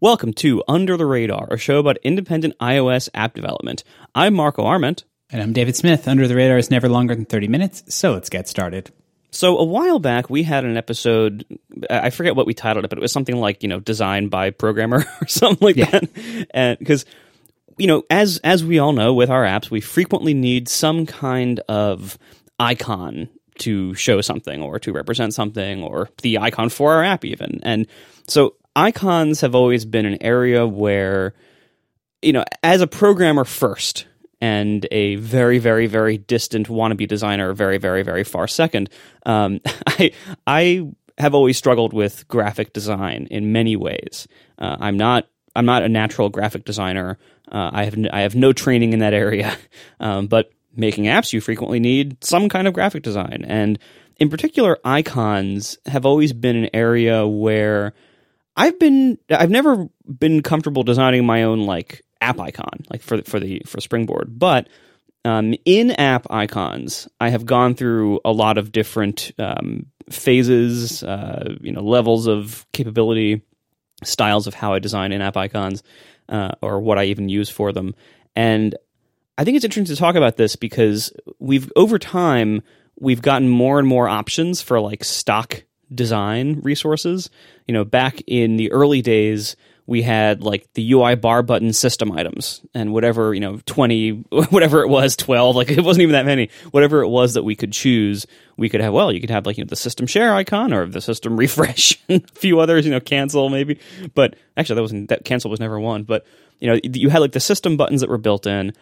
Welcome to Under the Radar, a show about independent iOS app development. I'm Marco Arment. And I'm David Smith. Under the Radar is never longer than 30 minutes, so let's get started. So a while back, we had an episode. I forget what we titled it, but it was something like you know, designed by programmer or something like Yeah. that. And because you know, as as we all know, with our apps, we frequently need some kind of icon to show something or to represent something, or the icon for our app, even. And so, icons have always been an area where you know, as a programmer first and a very, very, very distant wannabe designer, very, very, very far second, um, I, I have always struggled with graphic design in many ways. Uh, I'm not, I'm not a natural graphic designer. Uh, I have, n- I have no training in that area, um, but making apps, you frequently need some kind of graphic design, and in particular, icons have always been an area where I've been I've never been comfortable designing my own like app icon like for for the for Springboard, but um, in app icons, I have gone through a lot of different um, phases, uh, you know, levels of capability, styles of how I design in app icons, uh, or what I even use for them, and I think it's interesting to talk about this because we've over time we've gotten more and more options for like stock design resources. You know, back in the early days, we had like the UI bar button system items and whatever, you know, 20, whatever it was, 12, like it wasn't even that many, whatever it was that we could choose, we could have, well, you could have like, you know, the system share icon or the system refresh, and a few others, you know, cancel maybe. But actually, that wasn't, that cancel was never one. But, you know, you had like the system buttons that were built in.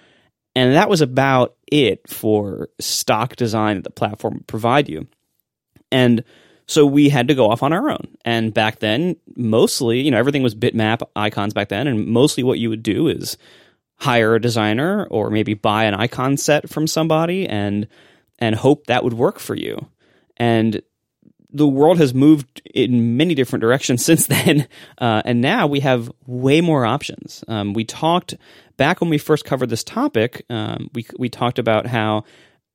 And that was about it for stock design that the platform would provide you. And so we had to go off on our own. And back then, mostly, you know, everything was bitmap icons back then. And mostly what you would do is hire a designer or maybe buy an icon set from somebody and and hope that would work for you. And the world has moved in many different directions since then, uh, and now we have way more options. Um, we talked back when we first covered this topic. Um, we we talked about how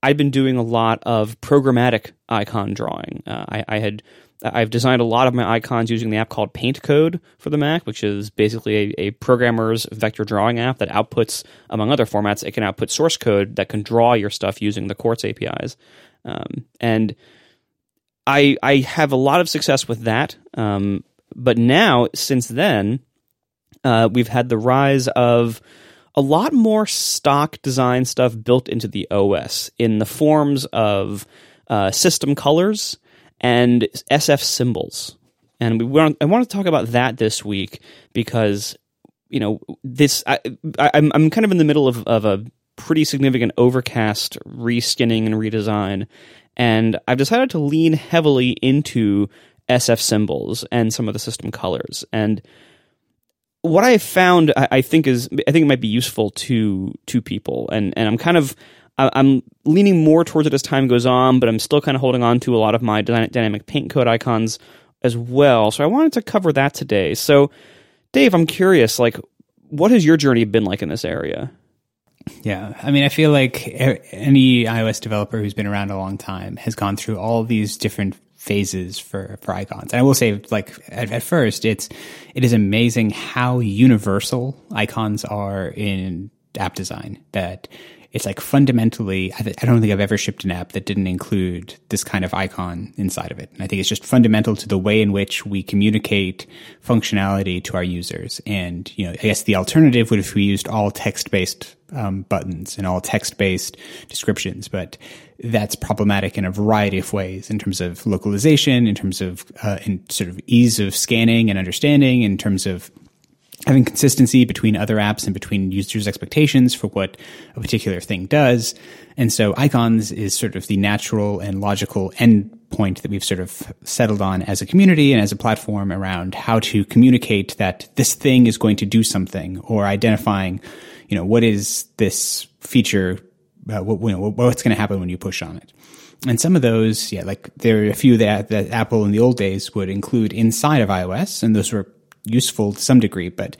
I'd been doing a lot of programmatic icon drawing. Uh, I, I had I've designed a lot of my icons using the app called Paint Code for the Mac, which is basically a, a programmer's vector drawing app that outputs, among other formats, it can output source code that can draw your stuff using the Quartz APIs. Um, and I I have a lot of success with that. Um, but now, since then, uh, we've had the rise of a lot more stock design stuff built into the OS in the forms of uh, system colors and SF symbols. And we want, I want to talk about that this week because you know this I, I, I'm I'm kind of in the middle of, of a pretty significant overcast reskinning and redesign, and I've decided to lean heavily into SF symbols and some of the system colors and what I found, I, think is, I think it might be useful to to people, and and I'm kind of, I'm leaning more towards it as time goes on, but I'm still kind of holding on to a lot of my dynamic paint code icons as well. So I wanted to cover that today. So, Dave, I'm curious, like, what has your journey been like in this area? Yeah, I mean, I feel like any iOS developer who's been around a long time has gone through all these different phases for, for icons. And I will say, like at, at first, it's it is amazing how universal icons are in app design. That it's like fundamentally, I, don't think I've ever shipped an app that didn't include this kind of icon inside of it. And I think it's just fundamental to the way in which we communicate functionality to our users. And, you know, I guess the alternative would if we used all text based um, buttons and all text based descriptions, but that's problematic in a variety of ways in terms of localization, in terms of uh, in sort of ease of scanning and understanding, in terms of having consistency between other apps and between users' expectations for what a particular thing does. And so icons is sort of the natural and logical end point that we've sort of settled on as a community and as a platform around how to communicate that this thing is going to do something or identifying, you know, what is this feature, uh, what, you know, what's going to happen when you push on it. And some of those, yeah, like there are a few that, that Apple in the old days would include inside of iOS, and those were useful to some degree. But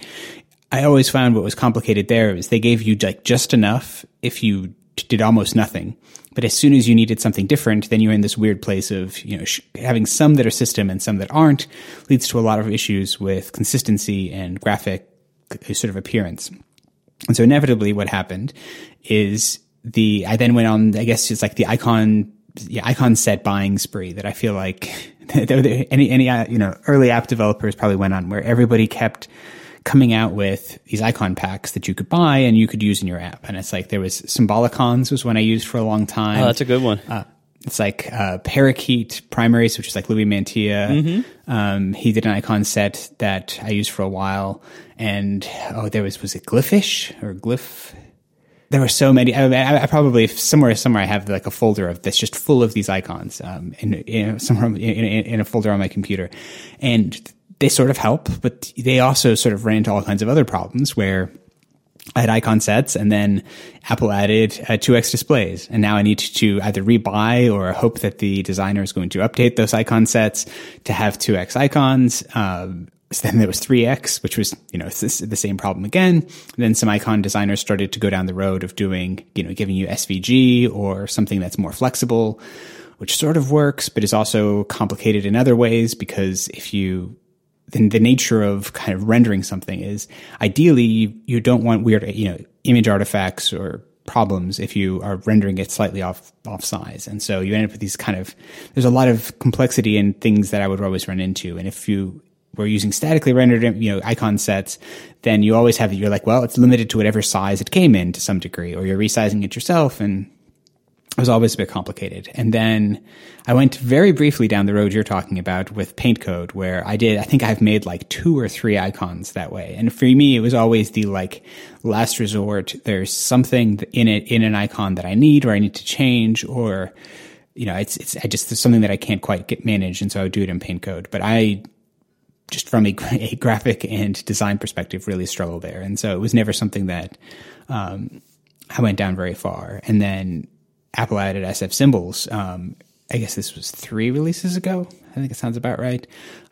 I always found what was complicated there is they gave you like just enough if you did almost nothing. But as soon as you needed something different, then you're in this weird place of you know sh- having some that are system and some that aren't leads to a lot of issues with consistency and graphic uh, sort of appearance. And so inevitably, what happened is the I then went on. I guess it's like the icon yeah, icon set buying spree that I feel like any any uh, you know early app developers probably went on where everybody kept coming out with these icon packs that you could buy and you could use in your app. And it's like there was Symbolicons was one I used for a long time. Oh, that's a good one. Uh, it's like uh, Parakeet Primaries, which is like Louie Mantia. Mm-hmm. Um, he did an icon set that I used for a while, and oh, there was was it Glyphish or Glyph? There were so many. I, I, probably somewhere somewhere I have like a folder of that's just full of these icons, um, in, in somewhere in, in, in a folder on my computer, and they sort of help, but they also sort of ran into all kinds of other problems where I had icon sets and then Apple added uh, 2x displays. And now I need to either rebuy or hope that the designer is going to update those icon sets to have 2x icons. Um, so then there was 3x, which was, you know, the same problem again. And then some icon designers started to go down the road of doing, you know, giving you SVG or something that's more flexible, which sort of works, but is also complicated in other ways because if you then the nature of kind of rendering something is ideally you, you don't want weird, you know, image artifacts or problems if you are rendering it slightly off off size. And so you end up with these kind of there's a lot of complexity in things that I would always run into. And if you were using statically rendered, you know, icon sets, then you always have you're like, well, it's limited to whatever size it came in to some degree, or you're resizing it yourself and it was always a bit complicated. And then I went very briefly down the road you're talking about with paint code where I did, I think I've made like two or three icons that way. And for me, it was always the like last resort. There's something in it, in an icon that I need or I need to change or, you know, it's, it's, I just, there's something that I can't quite get managed. And so I would do it in paint code. But I, just from a, a graphic and design perspective, really struggle there. And so it was never something that, um, I went down very far. And then Apple added SF symbols. Um, I guess this was three releases ago. I think it sounds about right.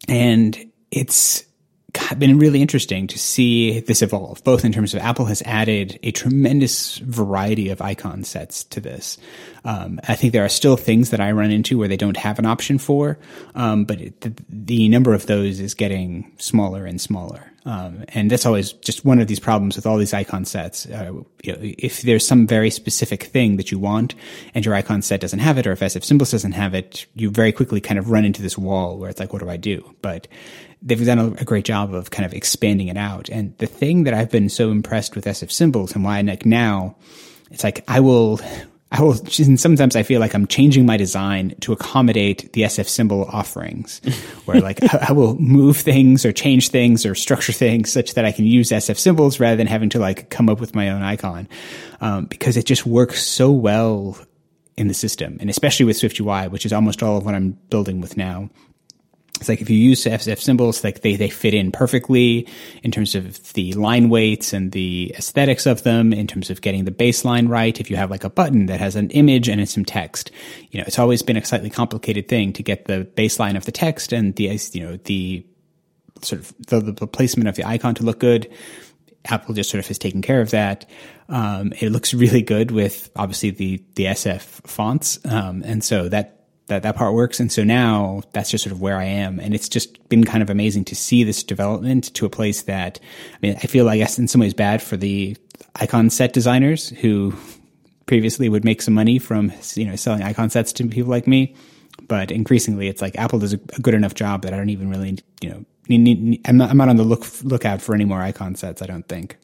And it's been really interesting to see this evolve, both in terms of Apple has added a tremendous variety of icon sets to this. Um, I think there are still things that I run into where they don't have an option for, um, but it, the, the, number of those is getting smaller and smaller. Um, and that's always just one of these problems with all these icon sets. Uh, you know, if there's some very specific thing that you want and your icon set doesn't have it, or if SF Symbols doesn't have it, you very quickly kind of run into this wall where it's like, what do I do? But they've done a, great job of kind of expanding it out. And the thing that I've been so impressed with SF Symbols and why like now, it's like I will I will, and sometimes I feel like I'm changing my design to accommodate the SF symbol offerings where like I will move things or change things or structure things such that I can use SF symbols rather than having to like come up with my own icon. Um, because it just works so well in the system and especially with SwiftUI, which is almost all of what I'm building with now. It's like if you use SF symbols, like they, they fit in perfectly in terms of the line weights and the aesthetics of them, in terms of getting the baseline right. If you have like a button that has an image and some text, you know, it's always been a slightly complicated thing to get the baseline of the text and the, you know, the sort of the, the placement of the icon to look good. Apple just sort of has taken care of that. Um, it looks really good with obviously the the SF fonts, um, and so that that that part works. And so now that's just sort of where I am. And it's just been kind of amazing to see this development to a place that, I mean, I feel, I guess, in some ways bad for the icon set designers who previously would make some money from, you know, selling icon sets to people like me. But increasingly, it's like Apple does a, good enough job that I don't even really, you know, I'm, not, I'm not on the look lookout for any more icon sets. I don't think.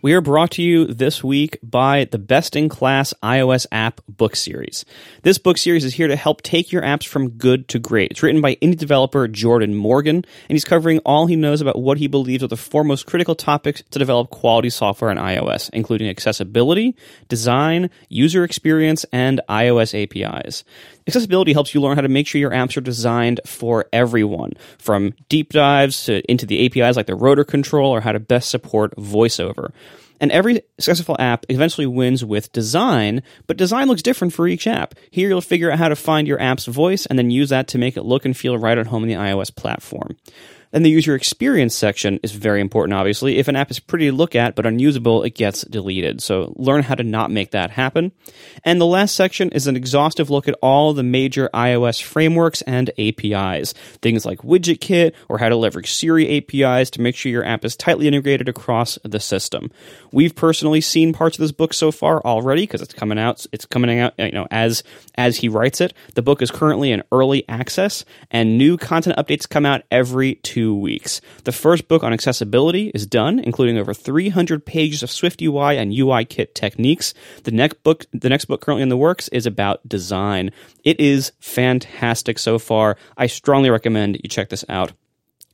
We are brought to you this week by the Best in Class iOS app book series. This book series is here to help take your apps from good to great. It's written by indie developer Jordan Morgan, and he's covering all he knows about what he believes are the four most critical topics to develop quality software on iOS, including accessibility, design, user experience, and iOS APIs. Accessibility helps you learn how to make sure your apps are designed for everyone, from deep dives to into the APIs like the rotor control or how to best support voiceover. And every successful app eventually wins with design, but design looks different for each app. Here you'll figure out how to find your app's voice and then use that to make it look and feel right at home in the iOS platform. And the user experience section is very important, obviously. If an app is pretty to look at but unusable, it gets deleted. So learn how to not make that happen. And the last section is an exhaustive look at all the major iOS frameworks and APIs. Things like WidgetKit or how to leverage Siri APIs to make sure your app is tightly integrated across the system. We've personally seen parts of this book so far already because it's coming out. It's coming out, you know, as as he writes it. The book is currently in early access, and new content updates come out every two weeks. The first book on accessibility is done, including over 300 pages of Swift UI and UI kit techniques. The next book, the next book currently in the works, is about design. It is fantastic so far. I strongly recommend you check this out.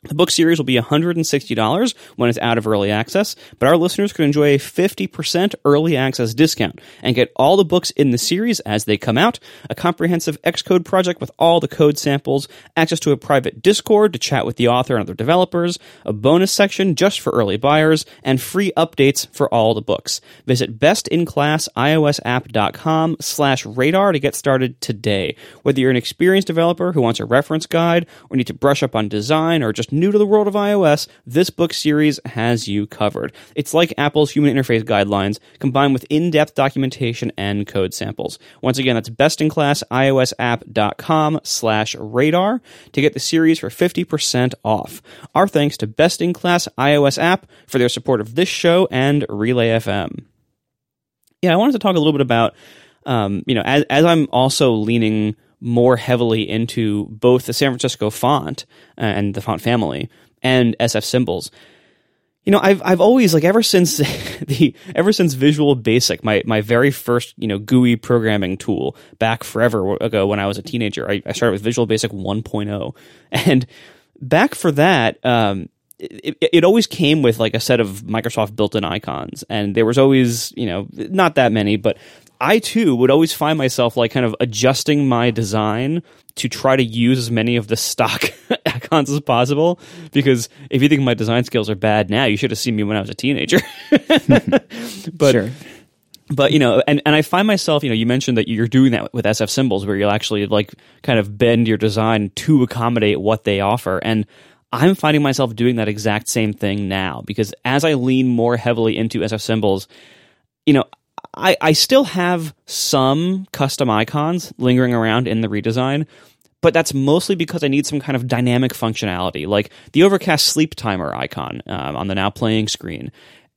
The book series will be $160 when it's out of early access, but our listeners could enjoy a 50% early access discount and get all the books in the series as they come out, a comprehensive Xcode project with all the code samples, access to a private Discord to chat with the author and other developers, a bonus section just for early buyers, and free updates for all the books. Visit bestinclassiOSapp.com slash radar to get started today. Whether you're an experienced developer who wants a reference guide or need to brush up on design or just new to the world of iOS, this book series has you covered. It's like Apple's human interface guidelines combined with in-depth documentation and code samples. Once again, that's bestinclassiOSapp.com slash radar to get the series for 50% off. Our thanks to Best in Class iOS app for their support of this show and Relay FM. Yeah, I wanted to talk a little bit about, um, you know, as, as I'm also leaning more heavily into both the San Francisco font and the font family and SF symbols. You know, I've I've always like ever since the ever since Visual Basic, my my very first you know GUI programming tool back forever ago when I was a teenager. I, I started with Visual Basic 1.0, and back for that, um, it, it, always came with like a set of Microsoft built-in icons, and there was always you know not that many, but I too would always find myself like kind of adjusting my design to try to use as many of the stock icons as possible. Because if you think my design skills are bad now, you should have seen me when I was a teenager. but sure. But you know, and, and I find myself, you know, you mentioned that you're doing that with SF symbols, where you'll actually like kind of bend your design to accommodate what they offer, and I'm finding myself doing that exact same thing now because as I lean more heavily into SF symbols, you know, I, I still have some custom icons lingering around in the redesign, but that's mostly because I need some kind of dynamic functionality, like the overcast sleep timer icon um, on the now playing screen.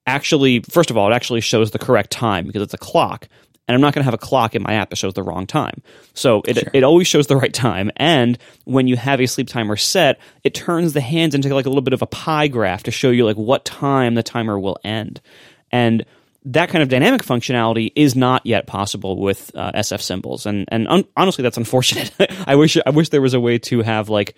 Actually, first of all, it actually shows the correct time because it's a clock, and I'm not going to have a clock in my app that shows the wrong time. So it, sure. it always shows the right time. And when you have a sleep timer set, it turns the hands into like a little bit of a pie graph to show you like what time the timer will end. And that kind of dynamic functionality is not yet possible with uh, SF symbols, and and un- honestly, that's unfortunate. I wish I wish there was a way to have like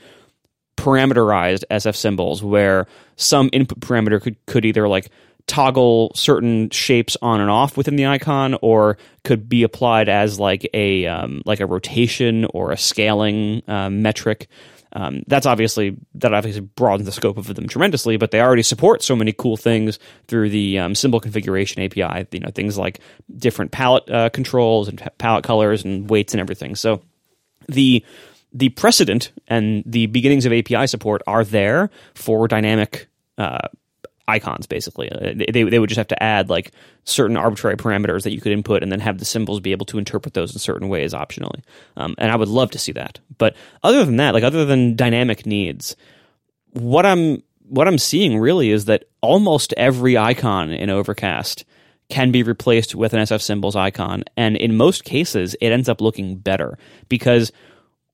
parameterized SF symbols where some input parameter could could either like toggle certain shapes on and off within the icon, or could be applied as like a um, like a rotation or a scaling uh, metric. Um, that's obviously that obviously broadens the scope of them tremendously, but they already support so many cool things through the um, symbol configuration API. You know things like different palette uh, controls and palette colors and weights and everything. So the the precedent and the beginnings of API support are there for dynamic uh, icons basically. Uh, they, they would just have to add like certain arbitrary parameters that you could input and then have the symbols be able to interpret those in certain ways optionally. Um, and i would love to see that. But other than that like other than dynamic needs what i'm what i'm seeing really is that almost every icon in overcast can be replaced with an sf symbols icon. And in most cases it ends up looking better because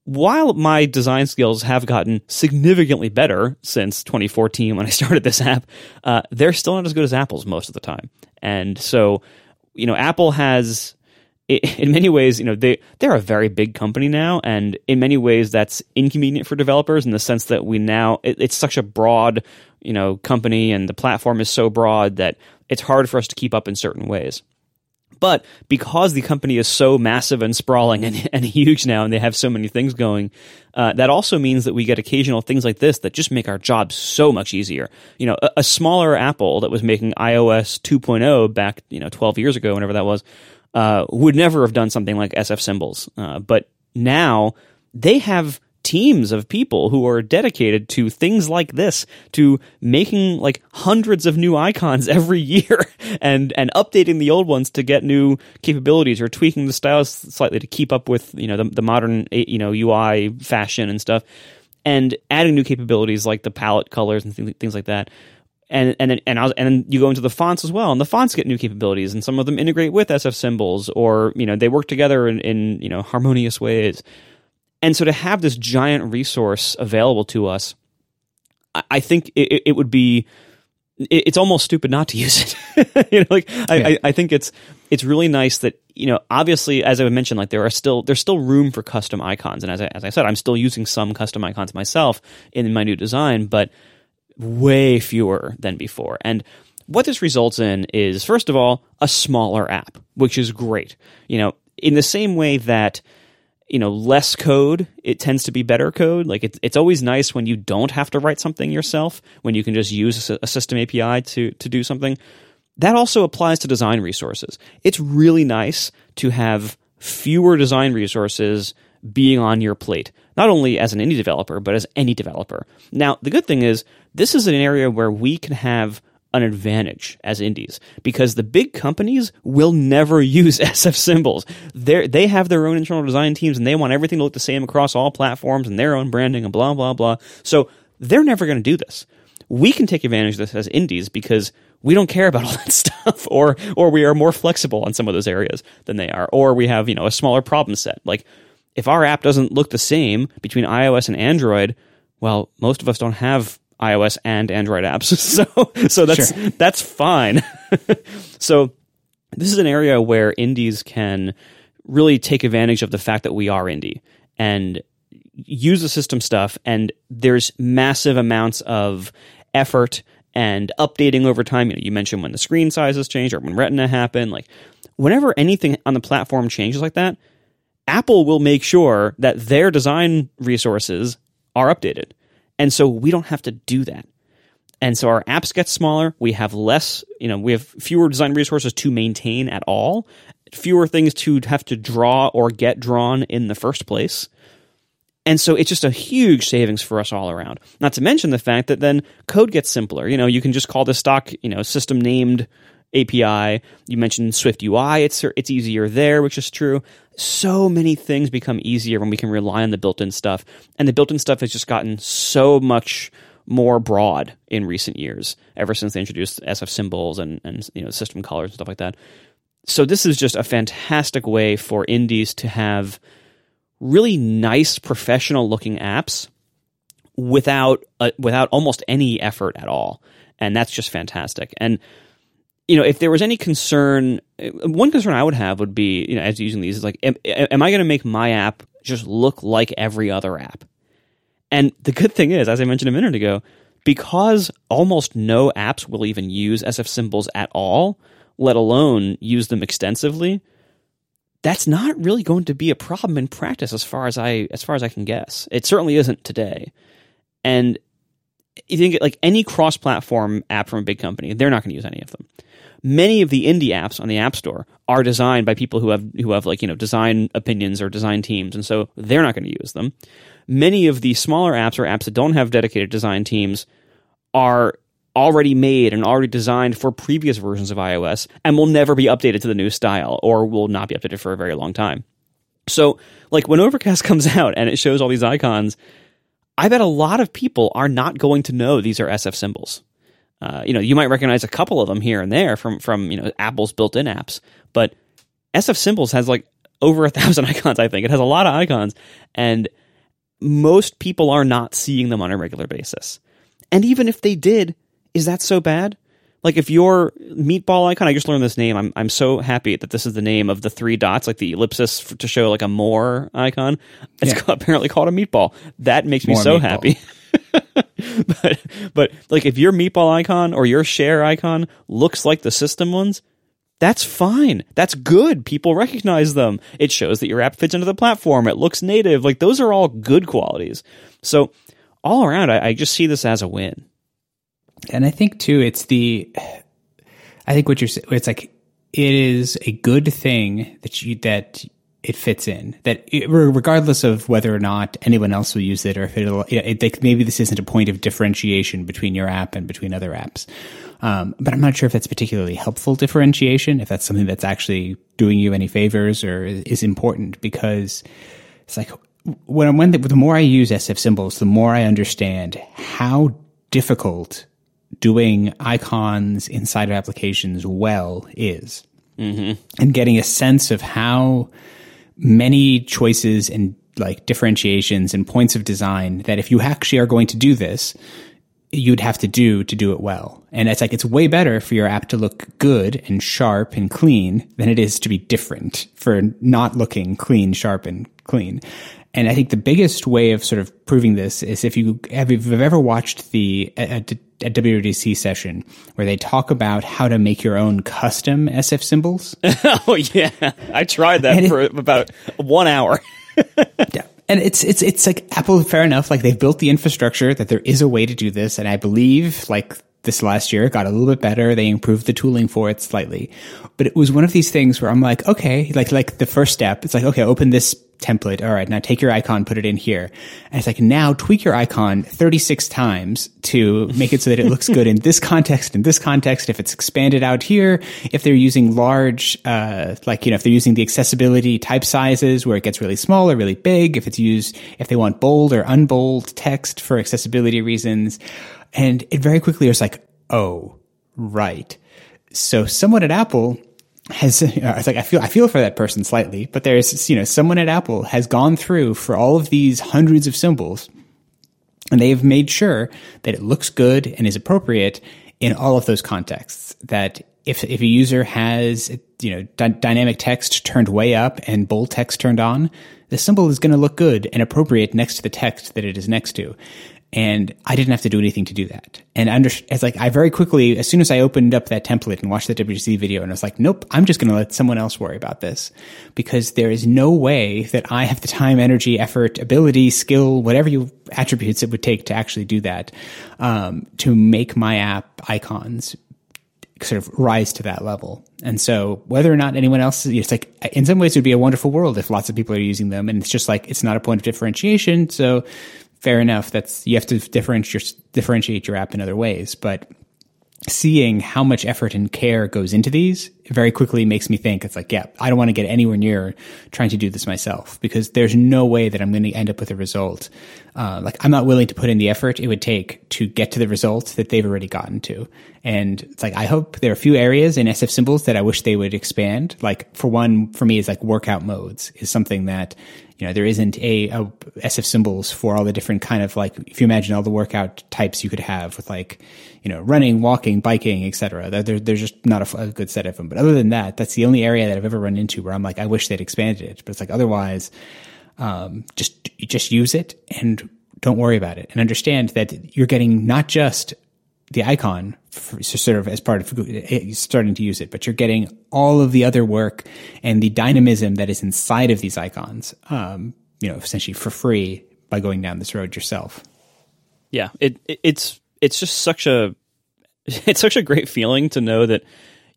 while my design skills have gotten significantly better since 2014 when I started this app, uh, they're still not as good as Apple's most of the time. And so, you know, Apple has, in many ways, you know, they they're a very big company now, and in many ways, that's inconvenient for developers in the sense that we now it, it's such a broad, you know, company, and the platform is so broad that it's hard for us to keep up in certain ways. But because the company is so massive and sprawling and, and huge now, and they have so many things going, uh, that also means that we get occasional things like this that just make our jobs so much easier. You know, a, a smaller Apple that was making iOS 2.0 back, you know, 12 years ago, whenever that was, uh, would never have done something like SF symbols. Uh, but now they have teams of people who are dedicated to things like this, to making like hundreds of new icons every year and and updating the old ones to get new capabilities or tweaking the styles slightly to keep up with you know the, the modern you know UI fashion and stuff, and adding new capabilities like the palette colors and th- things like that and and and I was, and then you go into the fonts as well, and the fonts get new capabilities, and some of them integrate with SF symbols, or you know they work together in, in you know harmonious ways. And so to have this giant resource available to us, I, I think it, it, would be it's almost stupid not to use it. you know, like yeah. I, I think it's it's really nice that you know obviously as I mentioned, like there are still there's still room for custom icons, and as I, as I said, I'm still using some custom icons myself in my new design, but way fewer than before. And what this results in is, first of all, a smaller app, which is great. You know, in the same way that you know less code it tends to be better code. Like it's, it's always nice when you don't have to write something yourself when you can just use a, system api to, to do something. That also applies to design resources. It's really nice to have fewer design resources being on your plate not only as an indie developer but as any developer. Now the good thing is this is an area where we can have an advantage as indies because the big companies will never use SF symbols. They they have their own internal design teams and they want everything to look the same across all platforms and their own branding and blah blah blah. So they're never going to do this. We can take advantage of this as indies because we don't care about all that stuff or or we are more flexible on some of those areas than they are or we have, you know, a smaller problem set. Like if our app doesn't look the same between iOS and Android, well, most of us don't have iOS and Android apps. So so that's sure. that's fine. so this is an area where indies can really take advantage of the fact that we are indie and use the system stuff and there's massive amounts of effort and updating over time. You, know, you mentioned when the screen sizes change or when Retina happened. Like whenever anything on the platform changes like that, Apple will make sure that their design resources are updated. And so we don't have to do that. And so our apps get smaller. We have less, you know, we have fewer design resources to maintain at all, fewer things to have to draw or get drawn in the first place. And so it's just a huge savings for us all around. Not to mention the fact that then code gets simpler. You know, you can just call the stock, you know, system named API. You mentioned Swift UI. It's it's easier there, which is true. So many things become easier when we can rely on the built-in stuff, and the built-in stuff has just gotten so much more broad in recent years. Ever since they introduced SF symbols and and you know system colors and stuff like that. So this is just a fantastic way for indies to have really nice, professional-looking apps without uh, without almost any effort at all, and that's just fantastic. And you know, if there was any concern, uh, one concern I would have would be, you know, as using these is like, am, am I going to make my app just look like every other app? And the good thing is, as I mentioned a minute ago, because almost no apps will even use SF symbols at all, let alone use them extensively, that's not really going to be a problem in practice as far as I as far as I can guess. It certainly isn't today. And you think like any cross-platform app from a big company, they're not going to use any of them many of the indie apps on the App Store are designed by people who have who have like you know design opinions or design teams, and so they're not going to use them. Many of the smaller apps or apps that don't have dedicated design teams are already made and already designed for previous versions of iOS and will never be updated to the new style or will not be updated for a very long time. So, like when Overcast comes out and it shows all these icons, I bet a lot of people are not going to know these are SF symbols. Uh, you know, you might recognize a couple of them here and there from from you know Apple's built-in apps, but SF Symbols has like over a thousand icons. I think it has a lot of icons, and most people are not seeing them on a regular basis. And even if they did, is that so bad? Like if your meatball icon, I just learned this name. I'm I'm so happy that this is the name of the three dots, like the ellipsis for, to show like a more icon. It's yeah. apparently called a meatball. That makes more me so meatball. happy. but but like if your meatball icon or your share icon looks like the system ones, that's fine. That's good. People recognize them. It shows that your app fits into the platform. It looks native. Like those are all good qualities. So all around, I, I just see this as a win. And I think too, it's the. I think what you're it's like it is a good thing that you that it fits in. That it, regardless of whether or not anyone else will use it, or if it'll, it, it, maybe this isn't a point of differentiation between your app and between other apps. Um, but I'm not sure if that's particularly helpful differentiation, if that's something that's actually doing you any favors or is important because it's like when, when the, the more I use SF symbols, the more I understand how difficult doing icons inside of applications well is. Mm-hmm. And getting a sense of how many choices and like differentiations and points of design that if you actually are going to do this, you'd have to do to do it well. And it's like, it's way better for your app to look good and sharp and clean than it is to be different for not looking clean, sharp and clean. And I think the biggest way of sort of proving this is if you have if you've ever watched the a, a WWDC session where they talk about how to make your own custom SF symbols. oh yeah, I tried that and for it, about one hour. yeah and it's it's it's like Apple. Fair enough. Like they've built the infrastructure that there is a way to do this, and I believe like this last year got a little bit better. They improved the tooling for it slightly, but it was one of these things where I'm like, okay, like like the first step. It's like okay, open this template. All right, now take your icon, put it in here. And it's like now tweak your icon 36 times to make it so that it looks good in this context, in this context. If it's expanded out here, if they're using large, uh, like, you know, if they're using the accessibility type sizes where it gets really small or really big, if it's used, if they want bold or unbold text for accessibility reasons. And it very quickly was like, oh, right. So someone at Apple has it's like I feel I feel for that person slightly, but there's you know someone at Apple has gone through for all of these hundreds of symbols, and they've made sure that it looks good and is appropriate in all of those contexts. That if if a user has you know dynamic text turned way up and bold text turned on, the symbol is going to look good and appropriate next to the text that it is next to. And I didn't have to do anything to do that. And under, it's like I very quickly, as soon as I opened up that template and watched the WC video, and I was like, nope, I'm just going to let someone else worry about this because there is no way that I have the time, energy, effort, ability, skill, whatever you attributes it would take to actually do that, um, to make my app icons sort of rise to that level. And so whether or not anyone else, it's like, in some ways it would be a wonderful world if lots of people are using them. And it's just like, it's not a point of differentiation. So fair enough. That's you have to differentiate differentiate your app in other ways, but seeing how much effort and care goes into these very quickly makes me think it's like, yeah, I don't want to get anywhere near trying to do this myself because there's no way that I'm going to end up with a result. Uh, like I'm not willing to put in the effort it would take to get to the result that they've already gotten to. And it's like, I hope there are a few areas in SF symbols that I wish they would expand. Like for one, for me is like workout modes is something that you know, there isn't a, a, SF symbols for all the different kind of like, if you imagine all the workout types you could have with like, you know, running, walking, biking, etc. There, there's just not a, a, good set of them. But other than that, that's the only area that I've ever run into where I'm like, I wish they'd expanded it. But it's like otherwise, um, just just use it and don't worry about it, and understand that you're getting not just the icon for, sort of as part of eh, starting to use it, but you're getting all of the other work and the dynamism that is inside of these icons, um, you know, essentially for free by going down this road yourself. Yeah, it, it it's it's just such a it's such a great feeling to know that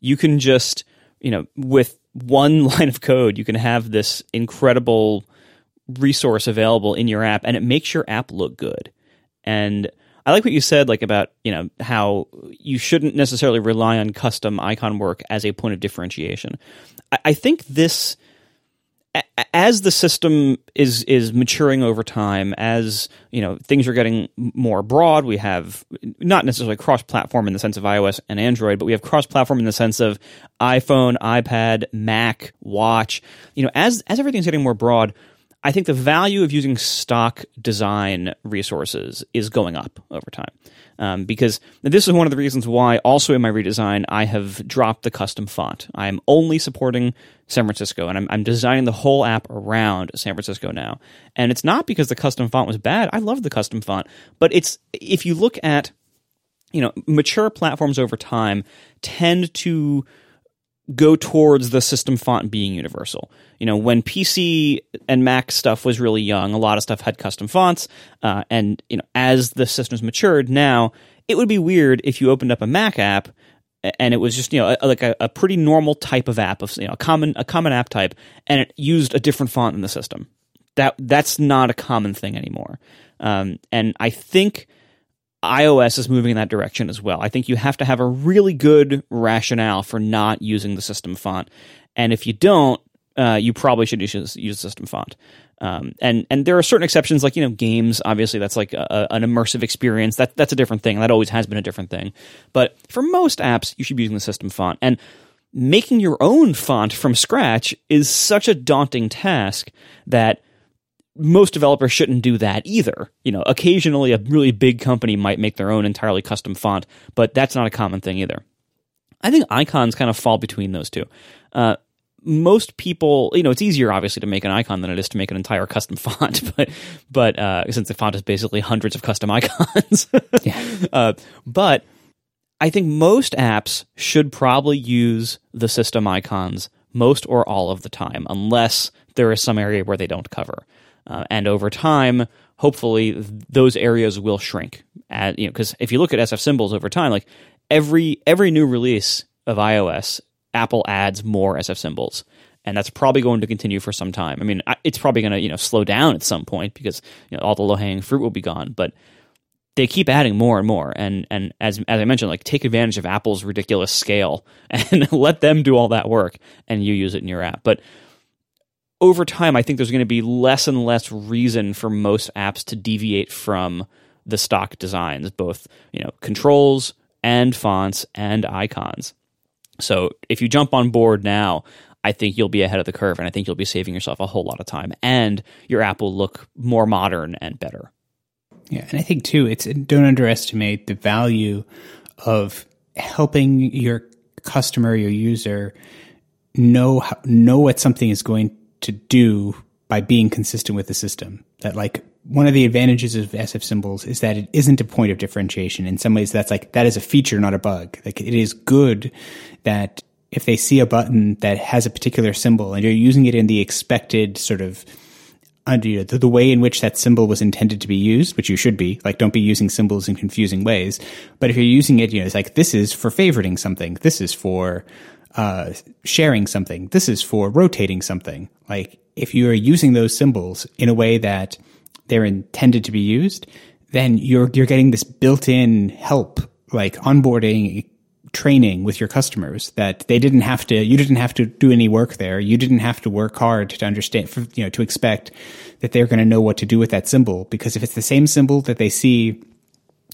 you can just you know with one line of code you can have this incredible resource available in your app and it makes your app look good and I like what you said, like about you know how you shouldn't necessarily rely on custom icon work as a point of differentiation. I, I think this, as the system is is maturing over time, as you know things are getting more broad, we have not necessarily cross platform in the sense of iOS and Android, but we have cross platform in the sense of iPhone, iPad, Mac, Watch. You know, as as everything's getting more broad I think the value of using stock design resources is going up over time. Um, because this is one of the reasons why, also in my redesign, I have dropped the custom font. I'm only supporting San Francisco, and I'm, I'm designing the whole app around San Francisco now. And it's not because the custom font was bad. I love the custom font, but it's if you look at you know mature platforms over time tend to go towards the system font being universal. You know, when PC and Mac stuff was really young, a lot of stuff had custom fonts, uh, and you know, as the systems matured, now it would be weird if you opened up a Mac app and it was just you know a, like a, a, pretty normal type of app of you know a common a common app type, and it used a different font in the system. That that's not a common thing anymore, um, and I think iOS is moving in that direction as well. I think you have to have a really good rationale for not using the system font, and if you don't, uh, you probably should use, use system font. Um, and and there are certain exceptions, like you know games. Obviously, that's like a, an immersive experience. That that's a different thing. That always has been a different thing. But for most apps, you should be using the system font. And making your own font from scratch is such a daunting task that most developers shouldn't do that either. You know, occasionally a really big company might make their own entirely custom font, but that's not a common thing either. I think icons kind of fall between those two. Uh, most people, you know, it's easier obviously to make an icon than it is to make an entire custom font, but but uh, since the font is basically hundreds of custom icons, yeah. Uh, but I think most apps should probably use the system icons most or all of the time, unless there is some area where they don't cover. Uh, and over time, hopefully, those areas will shrink. At, you know, because if you look at SF symbols over time, like every every new release of iOS Apple adds more SF symbols. And that's probably going to continue for some time. I mean, it's probably going to you know slow down at some point because you know, all the low hanging fruit will be gone. But they keep adding more and more. And and as as I mentioned, like take advantage of Apple's ridiculous scale and let them do all that work, and you use it in your app. But over time, I think there's going to be less and less reason for most apps to deviate from the stock designs, both you know controls and fonts and icons. So if you jump on board now, I think you'll be ahead of the curve and I think you'll be saving yourself a whole lot of time and your app will look more modern and better. Yeah, and I think too it's don't underestimate the value of helping your customer, your user know know what something is going to do by being consistent with the system. That like one of the advantages of SF symbols is that it isn't a point of differentiation. In some ways, that's like that is a feature, not a bug. Like it is good that if they see a button that has a particular symbol and you're using it in the expected sort of uh, under know, the, the, way in which that symbol was intended to be used, which you should be, like don't be using symbols in confusing ways. But if you're using it, you know, it's like this is for favoriting something, this is for uh, sharing something, this is for rotating something. Like if you are using those symbols in a way that they're intended to be used, then you're you're getting this built-in help like onboarding training with your customers that they didn't have to you didn't have to do any work there. You didn't have to work hard to understand for, you know to expect that they're going to know what to do with that symbol. Because if it's the same symbol that they see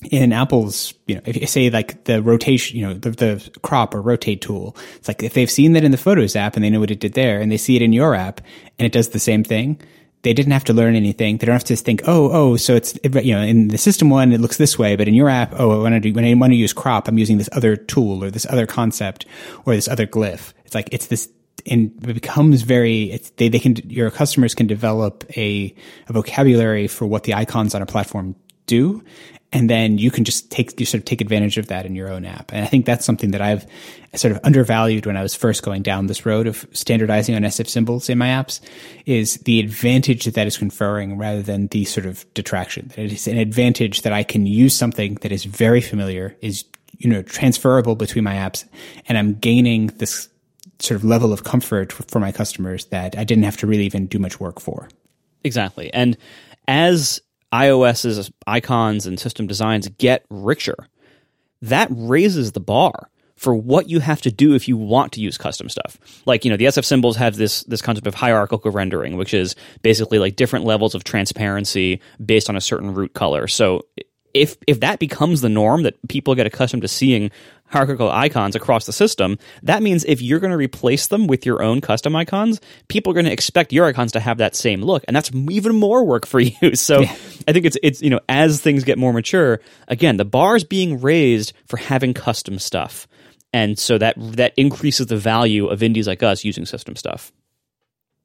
in Apple's, you know, if you say like the rotation, you know, the, the crop or rotate tool, it's like if they've seen that in the Photos app and they know what it did there and they see it in your app and it does the same thing, they didn't have to learn anything. They don't have to think, oh, oh, so it's, you know, in the system one, it looks this way, but in your app, oh, when I do, when I want to use crop, I'm using this other tool or this other concept or this other glyph. It's like, it's this, and it becomes very, they, they can, your customers can develop a, a vocabulary for what the icons on a platform do and then you can just take you sort of take advantage of that in your own app. And I think that's something that I've sort of undervalued when I was first going down this road of standardizing on SF symbols in my apps is the advantage that that is conferring rather than the sort of detraction. That it is an advantage that I can use something that is very familiar, is you know transferable between my apps, and I'm gaining this sort of level of comfort for my customers that I didn't have to really even do much work for. Exactly. And as iOS's icons and system designs get richer, that raises the bar for what you have to do if you want to use custom stuff. Like, you know, the SF symbols have this this concept of hierarchical rendering, which is basically like different levels of transparency based on a certain root color. So if if that becomes the norm that people get accustomed to seeing hierarchical icons across the system, that means if you're going to replace them with your own custom icons, people are going to expect your icons to have that same look, and that's even more work for you. So yeah. I think it's it's you know as things get more mature, again the bar is being raised for having custom stuff, and so that that increases the value of indies like us using system stuff.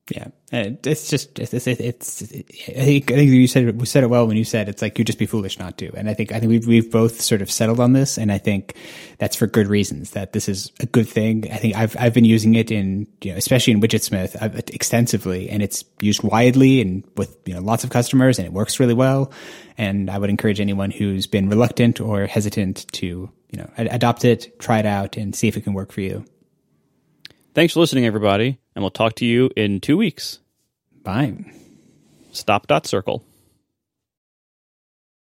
Yeah, it's just it's, it's, it's, I think I think you said it, we said it well when you said it's like you'd just be foolish not to, and I think I think we've we've both sort of settled on this, and I think that's for good reasons that this is a good thing. I think I've I've been using it in you know especially in Widgetsmith I've, uh, extensively, and it's used widely and with you know lots of customers, and it works really well. And I would encourage anyone who's been reluctant or hesitant to you know, adopt it, try it out, and see if it can work for you. Thanks for listening, everybody, and we'll talk to you in two weeks. Bye. Stop dot circle.